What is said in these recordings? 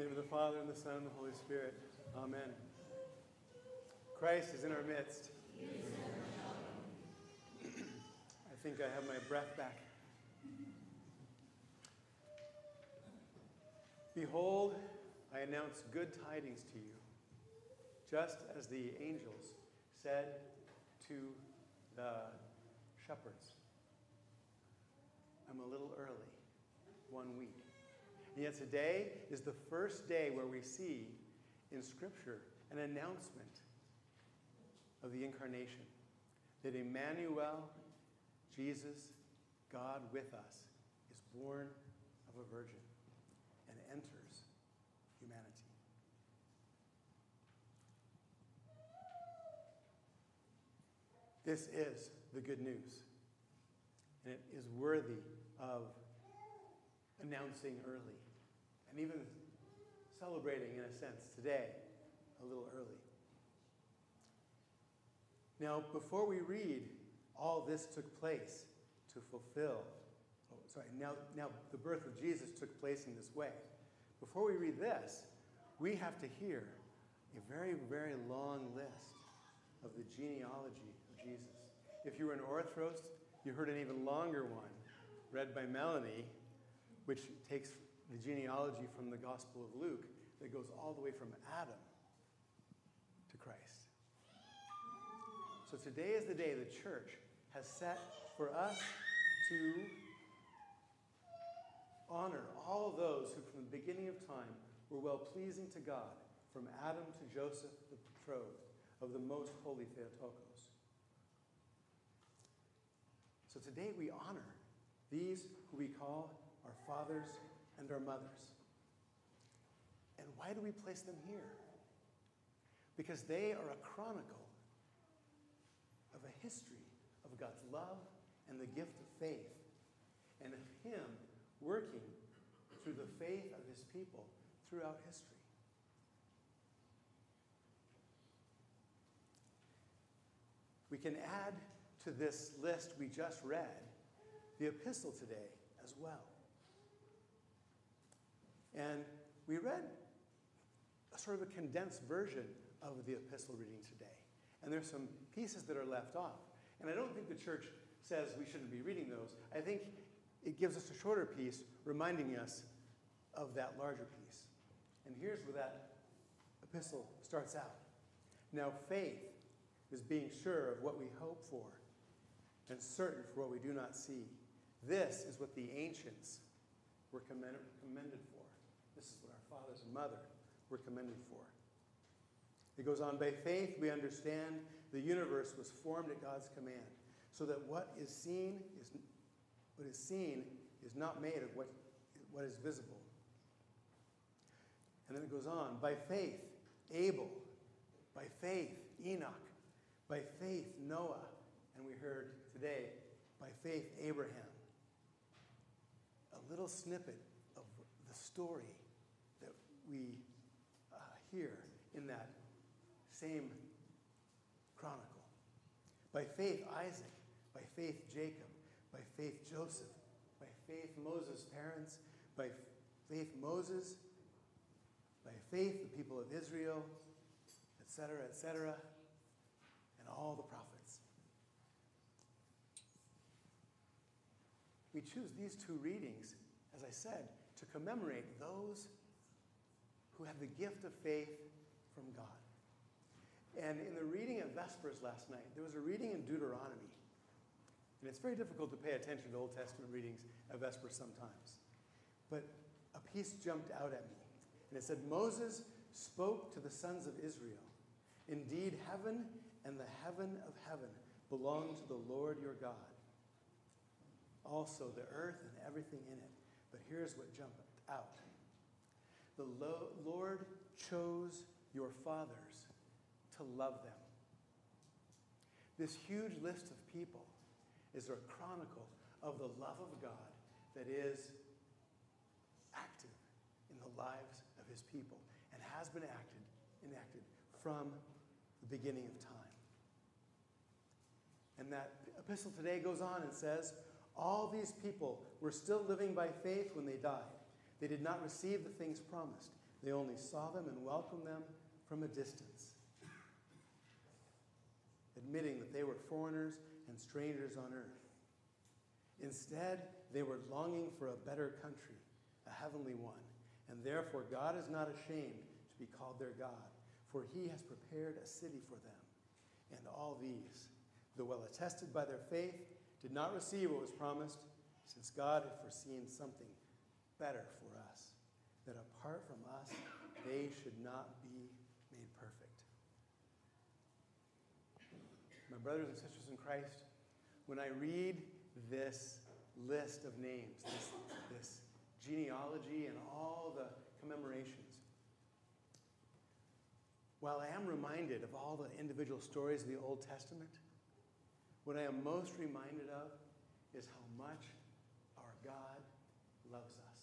name of the Father, and the Son, and the Holy Spirit. Amen. Christ is in our midst. I think I have my breath back. Behold, I announce good tidings to you, just as the angels said to the shepherds. I'm a little early, one week. And yet today is the first day where we see in Scripture an announcement of the incarnation that Emmanuel, Jesus, God with us, is born of a virgin and enters humanity. This is the good news, and it is worthy of announcing early and even celebrating, in a sense, today a little early. Now, before we read, all this took place to fulfill. Oh, sorry, now, now the birth of Jesus took place in this way. Before we read this, we have to hear a very, very long list of the genealogy of Jesus. If you were in Orthros, you heard an even longer one read by Melanie, which takes the genealogy from the Gospel of Luke that goes all the way from Adam to Christ. So today is the day the church has set for us to honor all those who, from the beginning of time, were well pleasing to God, from Adam to Joseph, the betrothed of the most holy Theotokos. So today we honor these who we call our fathers and our mothers. And why do we place them here? Because they are a chronicle of a history of God's love and the gift of faith, and of Him working through the faith of His people throughout history. We can add to this list we just read the epistle today as well. And we read a sort of a condensed version of the epistle reading today. And there's some pieces that are left off. And I don't think the church says we shouldn't be reading those. I think it gives us a shorter piece reminding us of that larger piece. And here's where that epistle starts out. Now, faith is being sure of what we hope for and certain for what we do not see. This is what the ancients were commended, for. This is what our fathers and mother were commended for. It goes on, by faith we understand the universe was formed at God's command, so that what is seen is what is seen is not made of what, what is visible. And then it goes on, by faith Abel, by faith Enoch, by faith Noah, and we heard today, by faith Abraham. A little snippet story that we uh, hear in that same chronicle. By faith, Isaac. By faith, Jacob. By faith, Joseph. By faith, Moses' parents. By faith, Moses. By faith, the people of Israel, etc., etc., and all the prophets. We choose these two readings, as I said, to commemorate those who have the gift of faith from God. And in the reading of Vespers last night, there was a reading in Deuteronomy. And it's very difficult to pay attention to Old Testament readings at Vespers sometimes. But a piece jumped out at me. And it said, Moses spoke to the sons of Israel. Indeed, heaven and the heaven of heaven belong to the Lord your God. Also, the earth and everything in it. But here's what jumped out the Lord chose your fathers to love them. This huge list of people is a chronicle of the love of God that is active in the lives of his people and has been acted, enacted from the beginning of time. And that epistle today goes on and says, All these people were still living by faith when they died. They did not receive the things promised. They only saw them and welcomed them from a distance, admitting that they were foreigners and strangers on earth. Instead, they were longing for a better country, a heavenly one, and therefore God is not ashamed to be called their God, for he has prepared a city for them. And all these, though well attested by their faith, did not receive what was promised, since God had foreseen something better for us, that apart from us, they should not be made perfect. My brothers and sisters in Christ, when I read this list of names, this, this genealogy, and all the commemorations, while I am reminded of all the individual stories of the Old Testament, what I am most reminded of is how much our God loves us.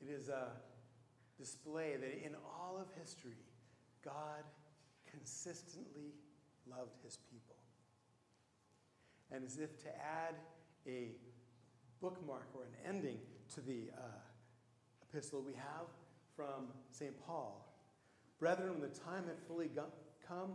It is a display that in all of history, God consistently loved his people. And as if to add a bookmark or an ending to the uh, epistle, we have from St. Paul Brethren, when the time had fully come,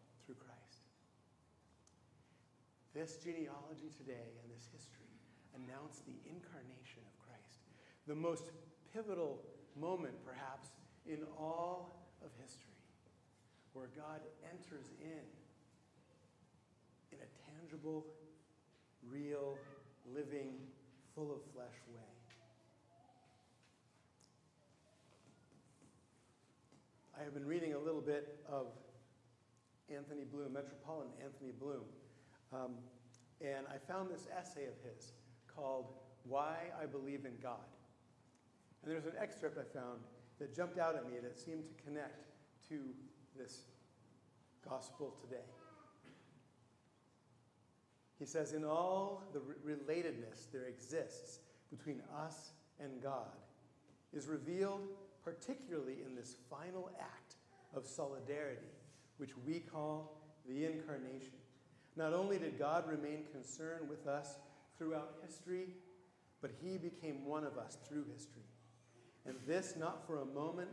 This genealogy today and this history announce the incarnation of Christ, the most pivotal moment, perhaps, in all of history, where God enters in in a tangible, real, living, full of flesh way. I have been reading a little bit of Anthony Bloom, Metropolitan Anthony Bloom, um, and I found this essay of his called Why I Believe in God. And there's an excerpt I found that jumped out at me that seemed to connect to this gospel today. He says, In all the relatedness there exists between us and God is revealed particularly in this final act of solidarity, which we call the incarnation. Not only did God remain concerned with us throughout history, but he became one of us through history. And this not for a moment,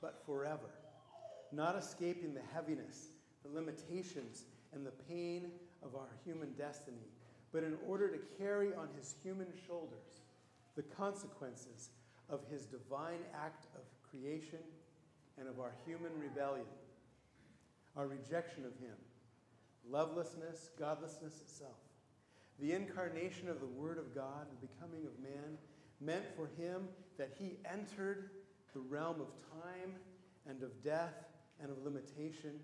but forever. Not escaping the heaviness, the limitations, and the pain of our human destiny, but in order to carry on his human shoulders the consequences of his divine act of creation and of our human rebellion, our rejection of him, lovelessness, godlessness itself. The incarnation of the Word of God, the becoming of man, meant for him that he entered the realm of time and of death and of limitation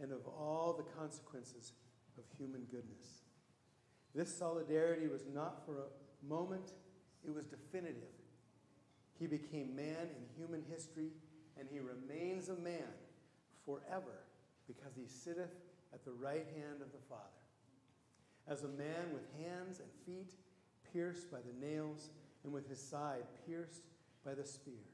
and of all the consequences of human goodness. This solidarity was not for a moment, it was definitive. He became man in human history, and he remains a man forever because he sitteth at the right hand of the Father. As a man with hands and feet pierced by the nails, and with his side pierced by the spear.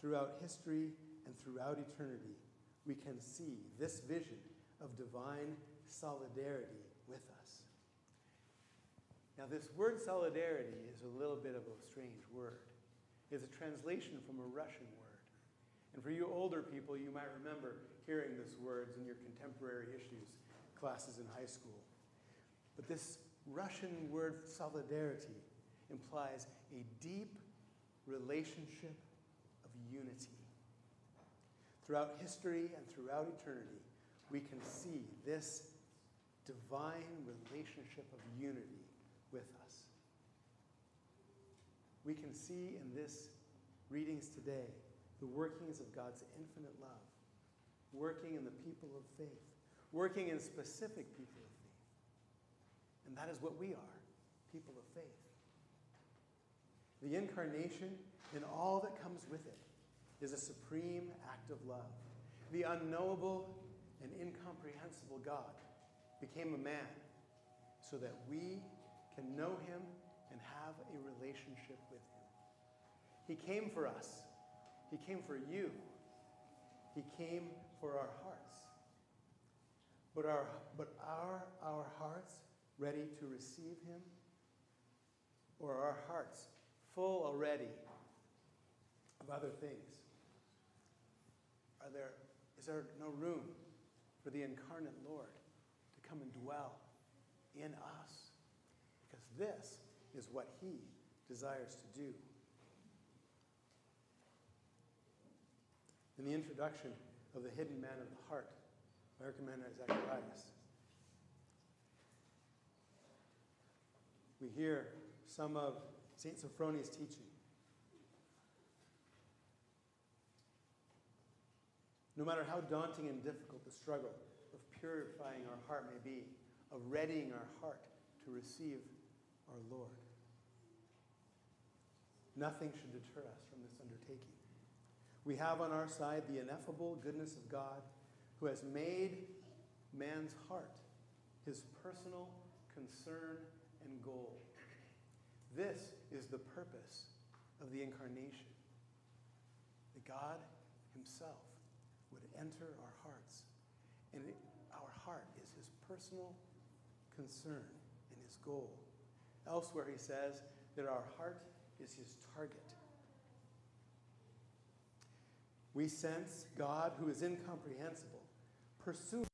Throughout history and throughout eternity, we can see this vision of divine solidarity with us. Now, this word solidarity is a little bit of a strange word. It's a translation from a Russian word. And for you older people, you might remember hearing this words in your contemporary issues classes in high school. But this Russian word solidarity implies a deep relationship of unity. Throughout history and throughout eternity, we can see this divine relationship of unity with us. We can see in this readings today the workings of God's infinite love, working in the people of faith, working in specific people of faith. And that is what we are people of faith. The incarnation and all that comes with it is a supreme act of love. The unknowable and incomprehensible God, became a man so that we can know him and have a relationship with him. He came for us. He came for you. He came for our hearts. But are, but are our hearts ready to receive him? Or are our hearts full already of other things? Are there, is there no room for the incarnate Lord to come and dwell in us? Because this is what he desires to do. In the introduction of The Hidden Man of the Heart by Archimandrite Zacharias, we hear some of St. Sophrony's teaching. No matter how daunting and difficult the struggle of purifying our heart may be, of readying our heart to receive our Lord, nothing should deter us from this undertaking. We have on our side the ineffable goodness of God who has made man's heart his personal concern and goal. This is the purpose of the incarnation that God Himself would enter our hearts. And it, our heart is His personal concern and His goal. Elsewhere, He says that our heart is His target. We sense God, who is incomprehensible, pursuing